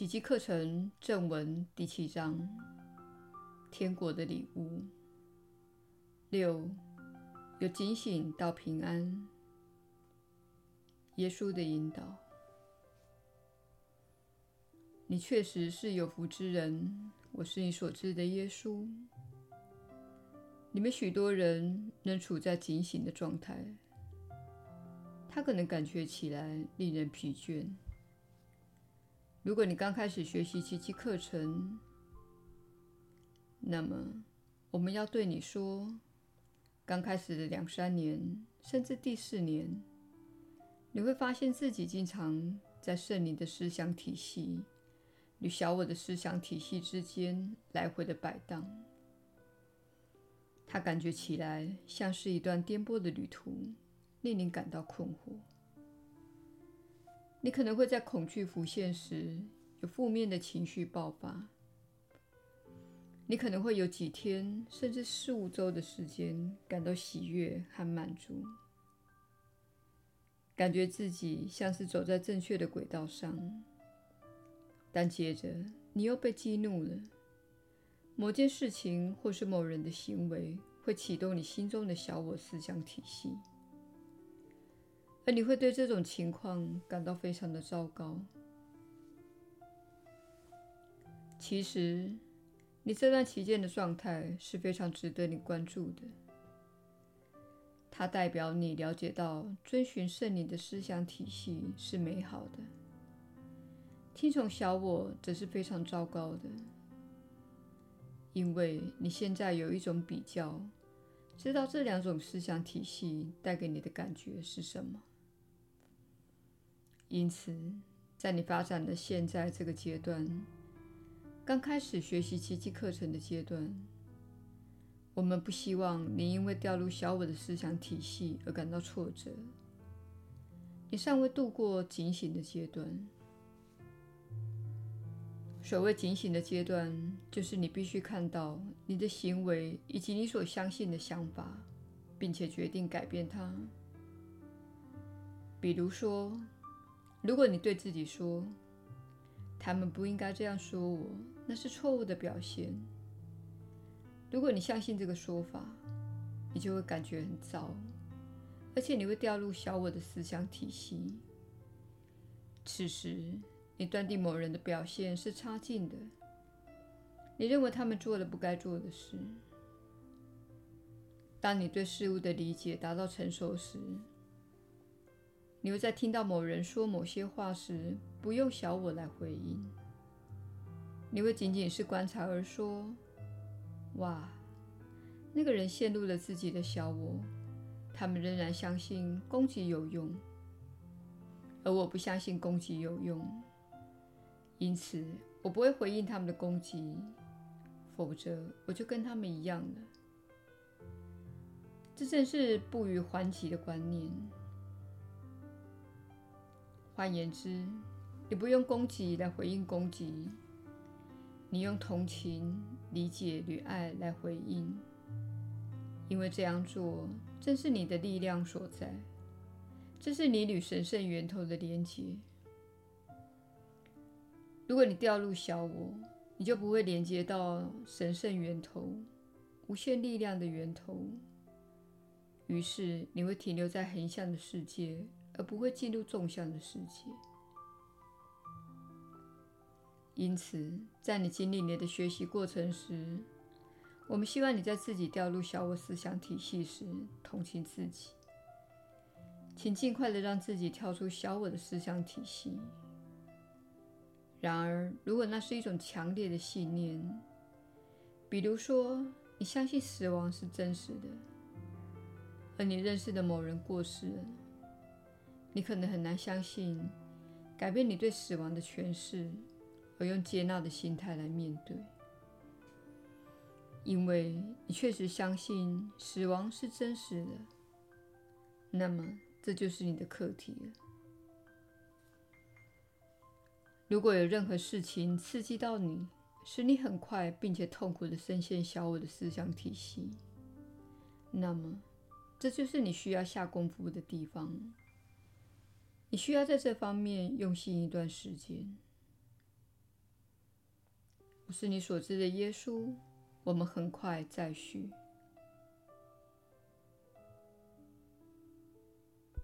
奇迹课程正文第七章：天国的礼物。六，由警醒到平安。耶稣的引导。你确实是有福之人，我是你所知的耶稣。你们许多人仍处在警醒的状态，他可能感觉起来令人疲倦。如果你刚开始学习奇迹课程，那么我们要对你说：刚开始的两三年，甚至第四年，你会发现自己经常在圣灵的思想体系与小我的思想体系之间来回的摆荡。它感觉起来像是一段颠簸的旅途，令你感到困惑。你可能会在恐惧浮现时有负面的情绪爆发。你可能会有几天甚至四五周的时间感到喜悦和满足，感觉自己像是走在正确的轨道上。但接着你又被激怒了，某件事情或是某人的行为会启动你心中的小我思想体系。你会对这种情况感到非常的糟糕。其实，你这段期间的状态是非常值得你关注的。它代表你了解到遵循圣灵的思想体系是美好的，听从小我则是非常糟糕的。因为你现在有一种比较，知道这两种思想体系带给你的感觉是什么。因此，在你发展的现在这个阶段，刚开始学习奇迹课程的阶段，我们不希望你因为掉入小我的思想体系而感到挫折。你尚未度过警醒的阶段。所谓警醒的阶段，就是你必须看到你的行为以及你所相信的想法，并且决定改变它。比如说，如果你对自己说：“他们不应该这样说我，那是错误的表现。”如果你相信这个说法，你就会感觉很糟，而且你会掉入小我的思想体系。此时，你断定某人的表现是差劲的，你认为他们做了不该做的事。当你对事物的理解达到成熟时，你会在听到某人说某些话时，不用小我来回应。你会仅仅是观察而说：“哇，那个人陷入了自己的小我，他们仍然相信攻击有用，而我不相信攻击有用，因此我不会回应他们的攻击，否则我就跟他们一样了。”这正是不予还击的观念。换言之，你不用攻击来回应攻击，你用同情、理解与爱来回应，因为这样做正是你的力量所在，这是你与神圣源头的连接。如果你掉入小我，你就不会连接到神圣源头、无限力量的源头，于是你会停留在横向的世界。而不会进入纵向的世界。因此，在你经历你的学习过程时，我们希望你在自己掉入小我思想体系时，同情自己，请尽快地让自己跳出小我的思想体系。然而，如果那是一种强烈的信念，比如说你相信死亡是真实的，而你认识的某人过世了。你可能很难相信，改变你对死亡的诠释，而用接纳的心态来面对，因为你确实相信死亡是真实的。那么，这就是你的课题了。如果有任何事情刺激到你，使你很快并且痛苦地深陷小我的思想体系，那么，这就是你需要下功夫的地方。你需要在这方面用心一段时间。我是你所知的耶稣，我们很快再续。